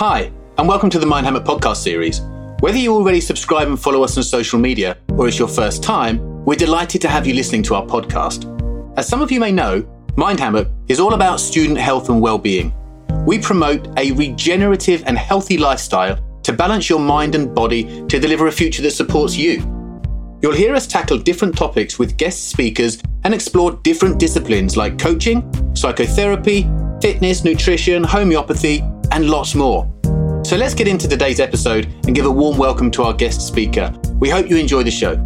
Hi, and welcome to the Mind Hammock podcast series. Whether you already subscribe and follow us on social media or it's your first time, we're delighted to have you listening to our podcast. As some of you may know, Mind Hammock is all about student health and well-being. We promote a regenerative and healthy lifestyle to balance your mind and body to deliver a future that supports you. You'll hear us tackle different topics with guest speakers and explore different disciplines like coaching, psychotherapy, fitness, nutrition, homeopathy, and lots more. So let's get into today's episode and give a warm welcome to our guest speaker. We hope you enjoy the show.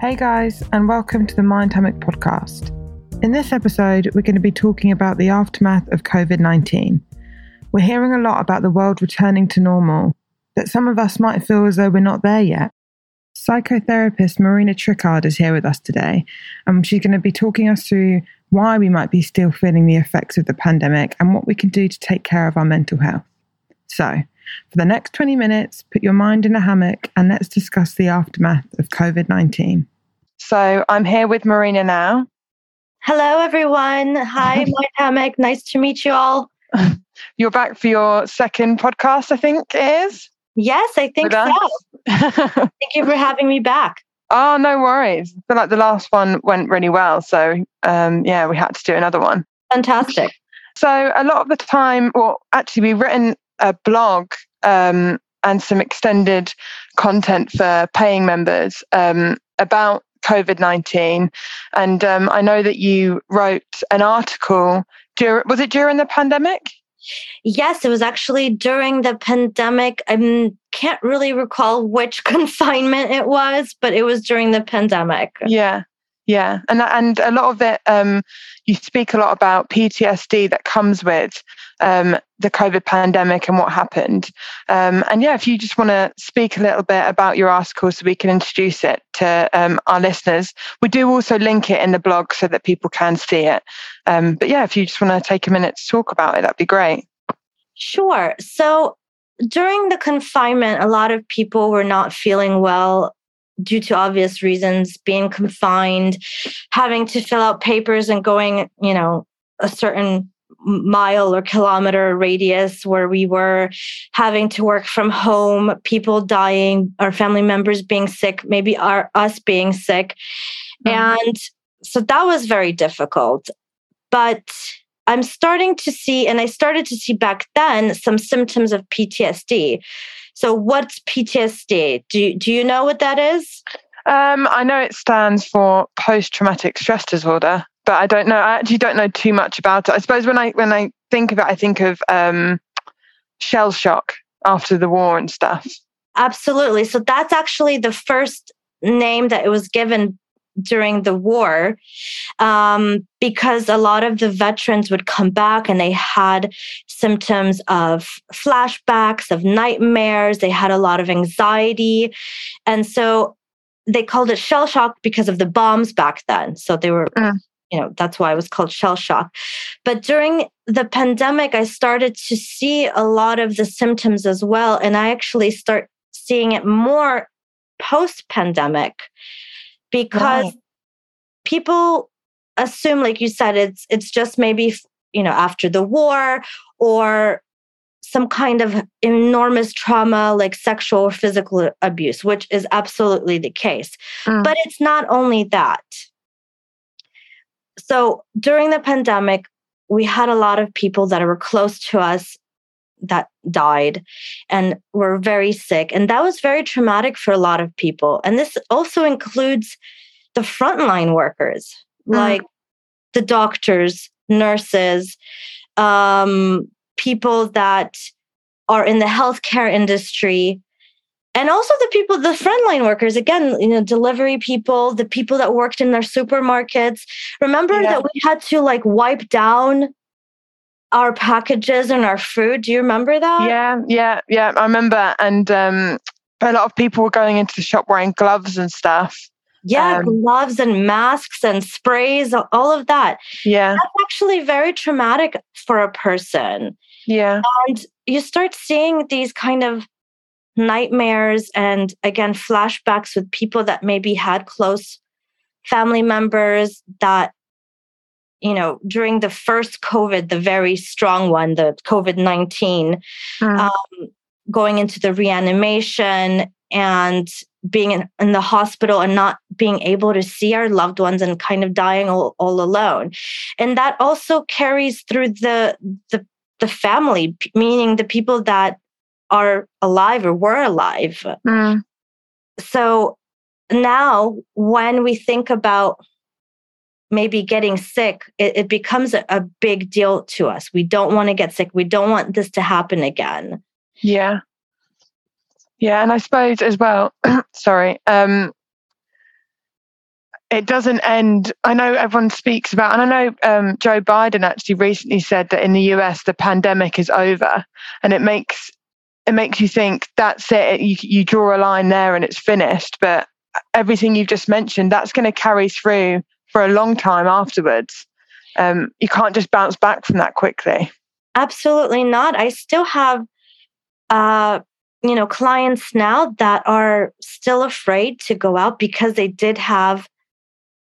Hey guys, and welcome to the Mind Hammock podcast. In this episode, we're going to be talking about the aftermath of COVID 19. We're hearing a lot about the world returning to normal, but some of us might feel as though we're not there yet. Psychotherapist Marina Tricard is here with us today, and she's going to be talking us through why we might be still feeling the effects of the pandemic and what we can do to take care of our mental health. So, for the next 20 minutes, put your mind in a hammock and let's discuss the aftermath of COVID 19. So, I'm here with Marina now. Hello, everyone. Hi, my hammock. Nice to meet you all. You're back for your second podcast, I think it is. Yes, I think so. Thank you for having me back. Oh, no worries. I feel like the last one went really well. So, um, yeah, we had to do another one. Fantastic. So, a lot of the time, well, actually, we've written a blog um, and some extended content for paying members um, about COVID 19. And um, I know that you wrote an article. During, was it during the pandemic? Yes, it was actually during the pandemic. I can't really recall which confinement it was, but it was during the pandemic. Yeah. Yeah, and and a lot of it, um, you speak a lot about PTSD that comes with um, the COVID pandemic and what happened. Um, and yeah, if you just want to speak a little bit about your article so we can introduce it to um, our listeners, we do also link it in the blog so that people can see it. Um, but yeah, if you just want to take a minute to talk about it, that'd be great. Sure. So during the confinement, a lot of people were not feeling well due to obvious reasons, being confined, having to fill out papers and going, you know, a certain mile or kilometer radius where we were having to work from home, people dying, our family members being sick, maybe our us being sick. Mm-hmm. And so that was very difficult. But I'm starting to see, and I started to see back then some symptoms of PTSD. So, what's PTSD? Do, do you know what that is? Um, I know it stands for post traumatic stress disorder, but I don't know. I actually don't know too much about it. I suppose when I when I think of it, I think of um, shell shock after the war and stuff. Absolutely. So that's actually the first name that it was given during the war um, because a lot of the veterans would come back and they had symptoms of flashbacks, of nightmares. They had a lot of anxiety. And so they called it shell shock because of the bombs back then. So they were. Mm. You know, that's why it was called shell shock. But during the pandemic, I started to see a lot of the symptoms as well. And I actually start seeing it more post pandemic because right. people assume like you said it's it's just maybe you know after the war or some kind of enormous trauma like sexual or physical abuse which is absolutely the case mm. but it's not only that so during the pandemic we had a lot of people that were close to us that died and were very sick. And that was very traumatic for a lot of people. And this also includes the frontline workers, mm. like the doctors, nurses, um, people that are in the healthcare industry. And also the people, the frontline workers, again, you know, delivery people, the people that worked in their supermarkets. Remember yeah. that we had to like wipe down our packages and our food. Do you remember that? Yeah, yeah, yeah. I remember. And um, a lot of people were going into the shop wearing gloves and stuff. Yeah, um, gloves and masks and sprays, all of that. Yeah. That's actually very traumatic for a person. Yeah. And you start seeing these kind of nightmares and again flashbacks with people that maybe had close family members that you know, during the first COVID, the very strong one, the COVID 19, mm. um, going into the reanimation and being in, in, the hospital and not being able to see our loved ones and kind of dying all, all alone. And that also carries through the, the, the family, meaning the people that are alive or were alive. Mm. So now when we think about maybe getting sick, it, it becomes a, a big deal to us. We don't want to get sick. We don't want this to happen again. Yeah. Yeah. And I suppose as well, sorry, um, it doesn't end. I know everyone speaks about, and I know um, Joe Biden actually recently said that in the US the pandemic is over, and it makes it makes you think that's it. You, you draw a line there and it's finished. But everything you've just mentioned, that's going to carry through for a long time afterwards. Um, you can't just bounce back from that quickly. Absolutely not. I still have, uh, you know, clients now that are still afraid to go out because they did have,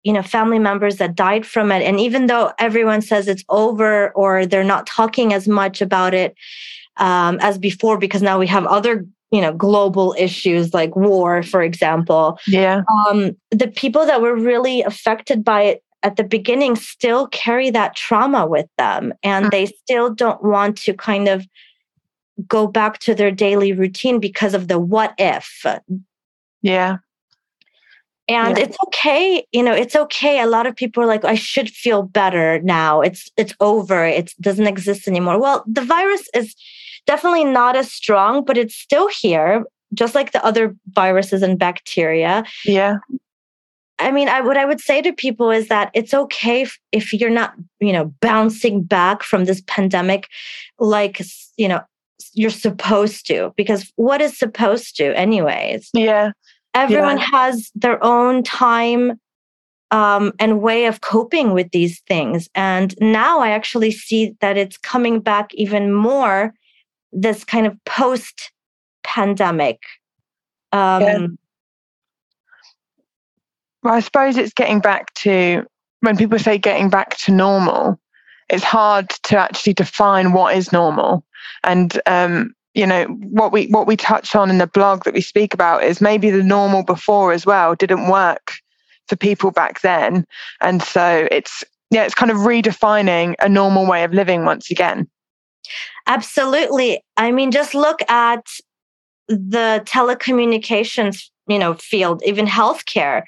you know, family members that died from it. And even though everyone says it's over or they're not talking as much about it um, as before, because now we have other you know global issues like war for example. Yeah. Um, the people that were really affected by it at the beginning still carry that trauma with them and mm-hmm. they still don't want to kind of go back to their daily routine because of the what if. Yeah. And yeah. it's okay you know it's okay. A lot of people are like i should feel better now. It's it's over. It doesn't exist anymore. Well the virus is definitely not as strong, but it's still here, just like the other viruses and bacteria. Yeah. I mean, I, what I would say to people is that it's okay if, if you're not, you know, bouncing back from this pandemic like, you know, you're supposed to, because what is supposed to, anyways? Yeah. Everyone yeah. has their own time um, and way of coping with these things. And now I actually see that it's coming back even more this kind of post pandemic um, yeah. well i suppose it's getting back to when people say getting back to normal it's hard to actually define what is normal. And um, you know what we what we touch on in the blog that we speak about is maybe the normal before as well didn't work for people back then. And so it's yeah it's kind of redefining a normal way of living once again Absolutely. I mean, just look at the telecommunications you know field even healthcare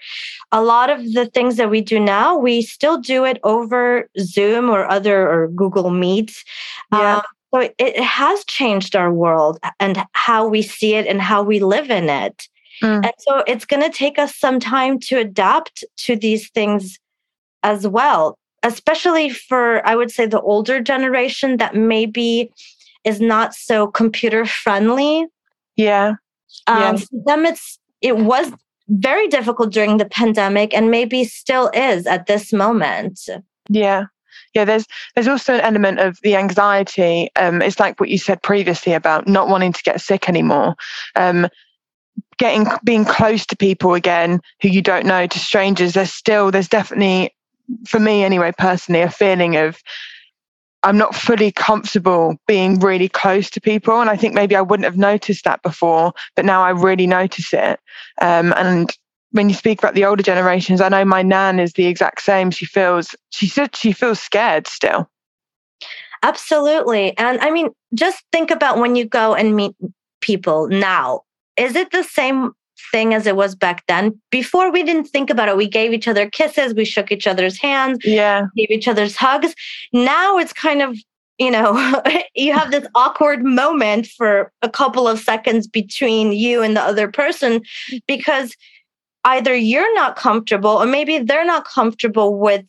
a lot of the things that we do now we still do it over zoom or other or google meets yeah. Um, so it, it, has changed our world and how we see it and how we live in it mm. and so it's going to take us some time to adapt to these things as well especially for i would say the older generation that maybe is not so computer friendly. Yeah. Um, yeah. for them it's it was very difficult during the pandemic and maybe still is at this moment. Yeah. Yeah there's there's also an element of the anxiety. Um it's like what you said previously about not wanting to get sick anymore. Um getting being close to people again who you don't know to strangers there's still there's definitely for me anyway, personally, a feeling of I'm not fully comfortable being really close to people. And I think maybe I wouldn't have noticed that before, but now I really notice it. Um, and when you speak about the older generations, I know my nan is the exact same. She feels, she said she feels scared still. Absolutely. And I mean, just think about when you go and meet people now. Is it the same thing as it was back then. Before we didn't think about it. We gave each other kisses, we shook each other's hands, yeah, gave each other's hugs. Now it's kind of you know, you have this awkward moment for a couple of seconds between you and the other person because either you're not comfortable or maybe they're not comfortable with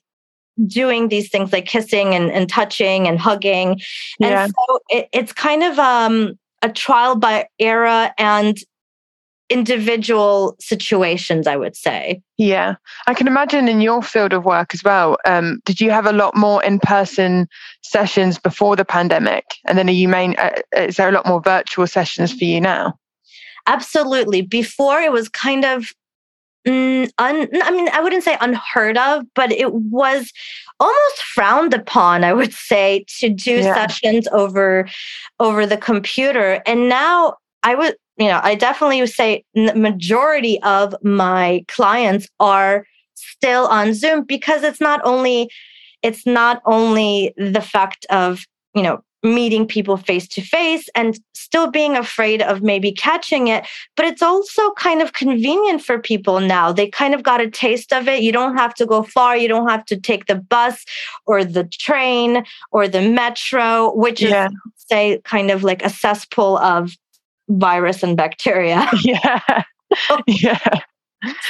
doing these things like kissing and, and touching and hugging. Yeah. And so it, it's kind of um, a trial by error and individual situations, I would say. Yeah. I can imagine in your field of work as well. Um, did you have a lot more in person sessions before the pandemic? And then are you main, uh, is there a lot more virtual sessions for you now? Absolutely. Before it was kind of mm, un, I mean, I wouldn't say unheard of, but it was almost frowned upon. I would say to do yeah. sessions over over the computer, and now I would, you know, I definitely would say the majority of my clients are still on Zoom because it's not only it's not only the fact of you know meeting people face to face and still being afraid of maybe catching it. But it's also kind of convenient for people now. They kind of got a taste of it. You don't have to go far. You don't have to take the bus or the train or the metro, which yeah. is, say, kind of like a cesspool of virus and bacteria. Yeah. yeah.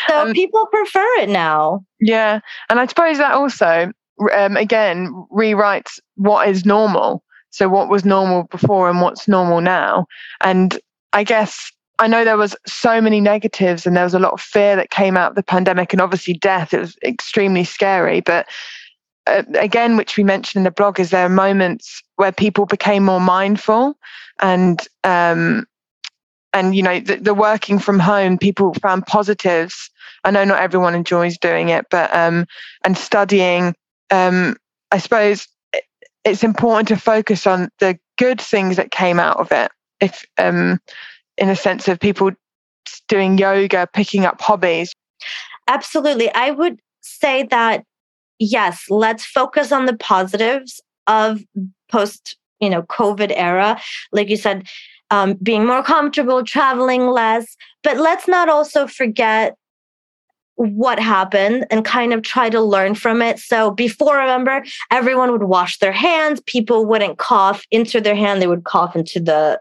So um, people prefer it now. Yeah. And I suppose that also, um, again, rewrites what is normal so what was normal before and what's normal now? And I guess I know there was so many negatives and there was a lot of fear that came out of the pandemic and obviously death. It was extremely scary. But uh, again, which we mentioned in the blog, is there are moments where people became more mindful and um, and you know the, the, working from home people found positives i know not everyone enjoys doing it but um and studying um i suppose it's important to focus on the good things that came out of it. If, um, in a sense of people doing yoga, picking up hobbies. Absolutely. I would say that, yes, let's focus on the positives of post, you know, COVID era. Like you said, um, being more comfortable, traveling less. But let's not also forget what happened and kind of try to learn from it. So before, remember, everyone would wash their hands. People wouldn't cough into their hand; they would cough into the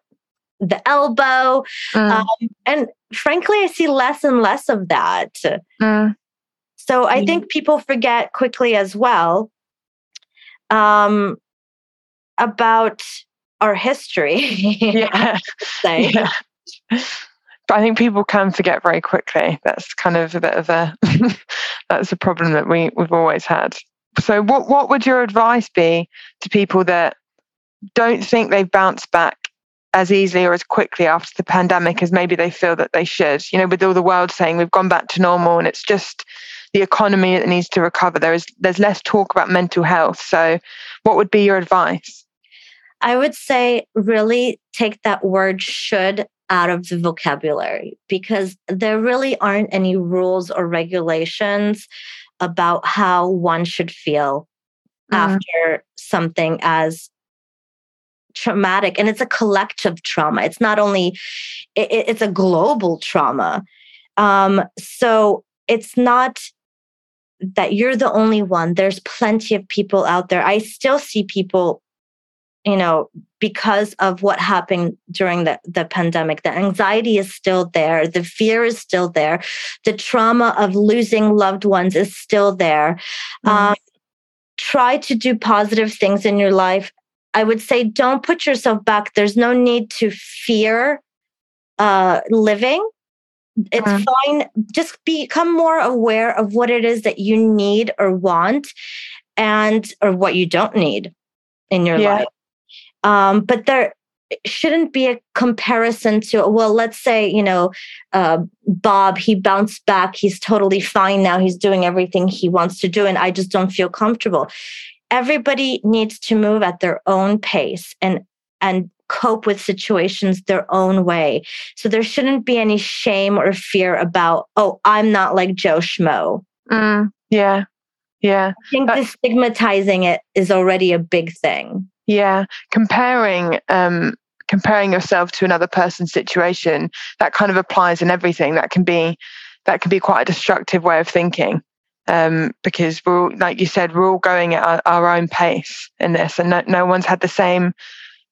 the elbow. Mm. Um, and frankly, I see less and less of that. Mm. So I mm. think people forget quickly as well um, about our history. yeah. yeah. But I think people can forget very quickly. That's kind of a bit of a that's a problem that we we've always had. So what what would your advice be to people that don't think they've bounced back as easily or as quickly after the pandemic as maybe they feel that they should? You know, with all the world saying we've gone back to normal and it's just the economy that needs to recover. There is there's less talk about mental health. So what would be your advice? I would say really take that word should out of the vocabulary because there really aren't any rules or regulations about how one should feel mm. after something as traumatic and it's a collective trauma. It's not only it, it's a global trauma. Um, so it's not that you're the only one. There's plenty of people out there. I still see people you know because of what happened during the, the pandemic the anxiety is still there the fear is still there the trauma of losing loved ones is still there mm-hmm. um, try to do positive things in your life i would say don't put yourself back there's no need to fear uh, living it's mm-hmm. fine just become more aware of what it is that you need or want and or what you don't need in your yeah. life um, but there shouldn't be a comparison to, well, let's say, you know, uh, Bob, he bounced back. He's totally fine now. He's doing everything he wants to do. And I just don't feel comfortable. Everybody needs to move at their own pace and, and cope with situations their own way. So there shouldn't be any shame or fear about, oh, I'm not like Joe Schmo. Mm, yeah. Yeah. I think the stigmatizing it is already a big thing. Yeah, comparing um, comparing yourself to another person's situation that kind of applies in everything. That can be that can be quite a destructive way of thinking um, because we're all, like you said, we're all going at our, our own pace in this, and no, no one's had the same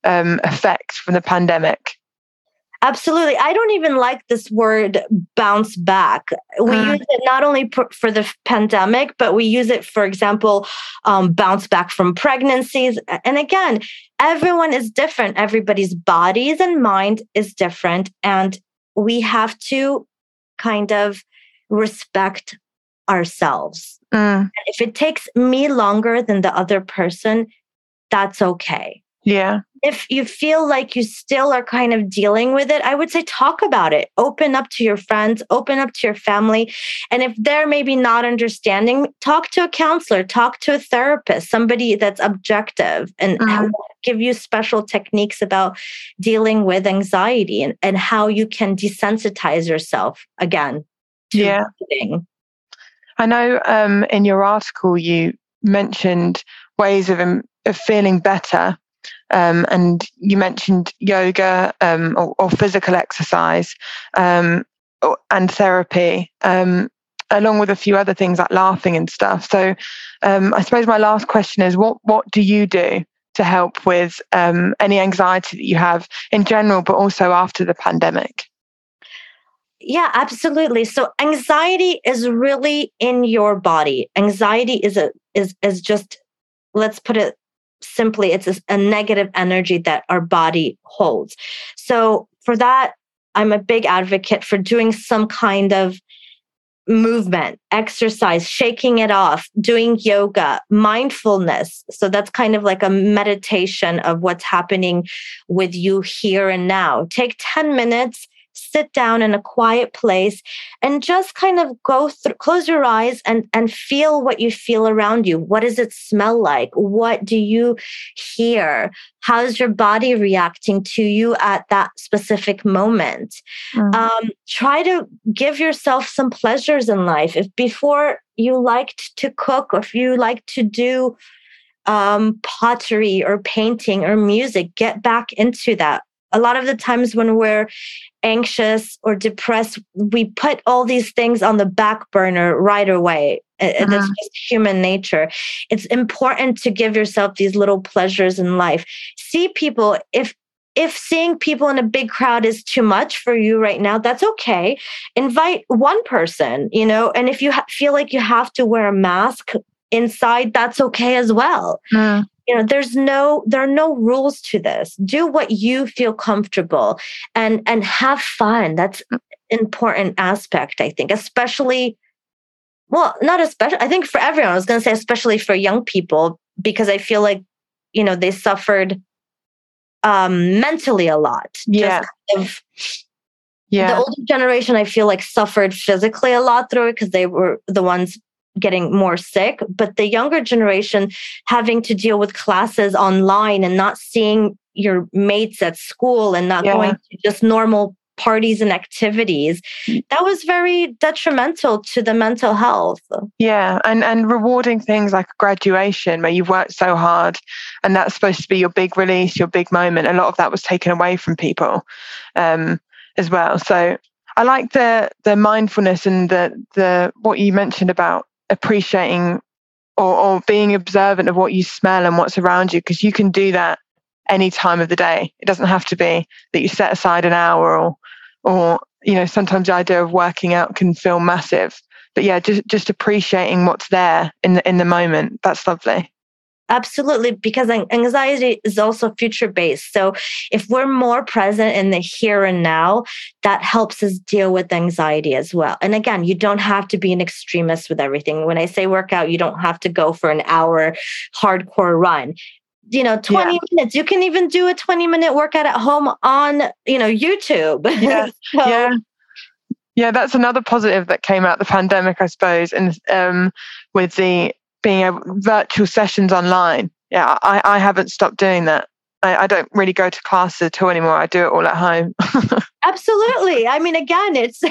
um, effect from the pandemic. Absolutely. I don't even like this word bounce back. We mm. use it not only for the pandemic, but we use it, for example, um, bounce back from pregnancies. And again, everyone is different. Everybody's bodies and mind is different. And we have to kind of respect ourselves. Mm. if it takes me longer than the other person, that's okay. Yeah. If you feel like you still are kind of dealing with it, I would say talk about it. Open up to your friends, open up to your family. And if they're maybe not understanding, talk to a counselor, talk to a therapist, somebody that's objective and mm-hmm. give you special techniques about dealing with anxiety and, and how you can desensitize yourself again. yeah. I know um, in your article you mentioned ways of, of feeling better um, and you mentioned yoga um, or, or, physical exercise um, or, and therapy, um, along with a few other things like laughing and stuff. So, um, I suppose my last question is, what what do you do to help with um, any anxiety that you have in general, but also after the pandemic? Yeah, absolutely. So anxiety is really in your body. Anxiety is a is is just let's put it simply it's a, negative energy that our body holds. So for that, I'm a big advocate for doing some kind of movement, exercise, shaking it off, doing yoga, mindfulness. So that's kind of like a meditation of what's happening with you here and now. Take 10 minutes sit down in a quiet place and just kind of go through, close your eyes and, and feel what you feel around you. What does it smell like? What do you hear? How's your body reacting to you at that specific moment? Mm. Um, try to give yourself some pleasures in life. If before you liked to cook, or if you like to do um, pottery or painting or music, get back into that a lot of the times when we're anxious or depressed, we put all these things on the back burner right away. Uh-huh. That's just human nature. It's important to give yourself these little pleasures in life. See people, if if seeing people in a big crowd is too much for you right now, that's okay. Invite one person, you know, and if you ha- feel like you have to wear a mask inside, that's okay as well. Mm you know there's no there are no rules to this. Do what you feel comfortable and and have fun. That's important aspect i think especially well not especially i think for everyone i was going to say especially for young people because i feel like you know they suffered um mentally a lot. Yeah. kind of, yeah. the older generation i feel like suffered physically a lot through it because they were the ones getting more sick, but the younger generation having to deal with classes online and not seeing your mates at school and not yeah. going to just normal parties and activities that was very detrimental to the mental health yeah and and rewarding things like graduation where you've worked so hard and that's supposed to be your big release your big moment a lot of that was taken away from people um, as well so i like the the mindfulness and the the what you mentioned about appreciating or, or being observant of what you smell and what's around you because you can do that any time of the day. It doesn't have to be that you set aside an hour or or you know sometimes the idea of working out can feel massive. But yeah, just just appreciating what's there in the in the moment. That's lovely. Absolutely, because anxiety is also future based. So if we're more present in the here and now, that helps us deal with anxiety as well. And again, you don't have to be an extremist with everything. When I say workout, you don't have to go for an hour hardcore run you know 20 yeah. minutes you can even do a 20 minute workout at home on you know youtube yeah so, yeah yeah that's another positive that came out the pandemic i suppose and um, with the being able virtual sessions online. Yeah, I, I haven't stopped doing that. I, I don't really go to classes at all anymore. I do it all at home. Absolutely. I mean, again, it's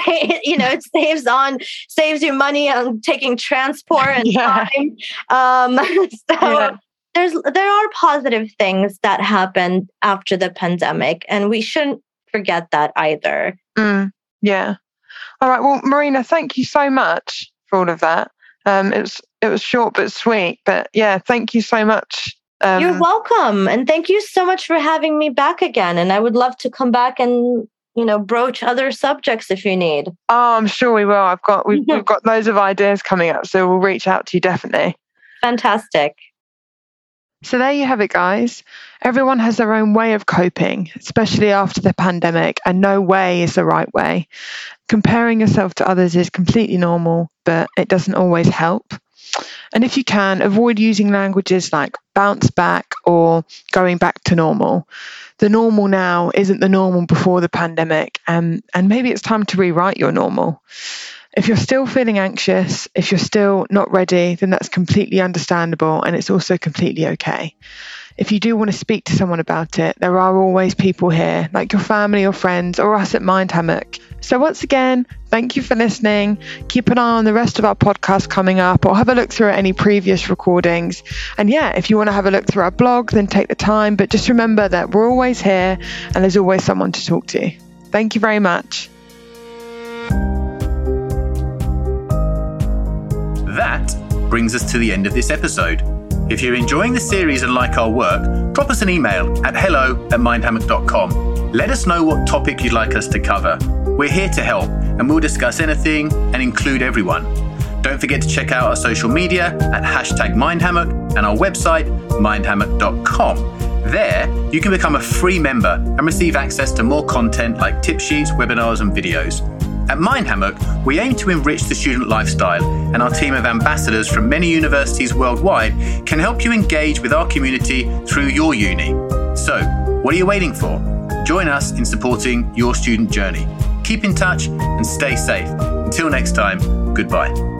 you know, it saves on saves you money on taking transport and yeah. time. Um, so yeah. there's there are positive things that happened after the pandemic, and we shouldn't forget that either. Mm, yeah. All right. Well, Marina, thank you so much for all of that. Um, it was it was short but sweet. But yeah, thank you so much. Um, You're welcome, and thank you so much for having me back again. And I would love to come back and you know broach other subjects if you need. Oh, I'm sure we will. I've got we've, we've got loads of ideas coming up, so we'll reach out to you definitely. Fantastic. So there you have it, guys. Everyone has their own way of coping, especially after the pandemic, and no way is the right way. Comparing yourself to others is completely normal, but it doesn't always help. And if you can, avoid using languages like bounce back or going back to normal. The normal now isn't the normal before the pandemic, and, and maybe it's time to rewrite your normal. If you're still feeling anxious, if you're still not ready, then that's completely understandable and it's also completely okay. If you do want to speak to someone about it, there are always people here, like your family or friends or us at Mind Hammock. So, once again, thank you for listening. Keep an eye on the rest of our podcast coming up or have a look through any previous recordings. And yeah, if you want to have a look through our blog, then take the time. But just remember that we're always here and there's always someone to talk to. Thank you very much. That brings us to the end of this episode. If you're enjoying the series and like our work, drop us an email at hello at mindhammock.com. Let us know what topic you'd like us to cover. We're here to help and we'll discuss anything and include everyone. Don't forget to check out our social media at hashtag mindhammock and our website, mindhammock.com. There, you can become a free member and receive access to more content like tip sheets, webinars, and videos. At Mind Hammock, we aim to enrich the student lifestyle, and our team of ambassadors from many universities worldwide can help you engage with our community through your uni. So, what are you waiting for? Join us in supporting your student journey. Keep in touch and stay safe. Until next time, goodbye.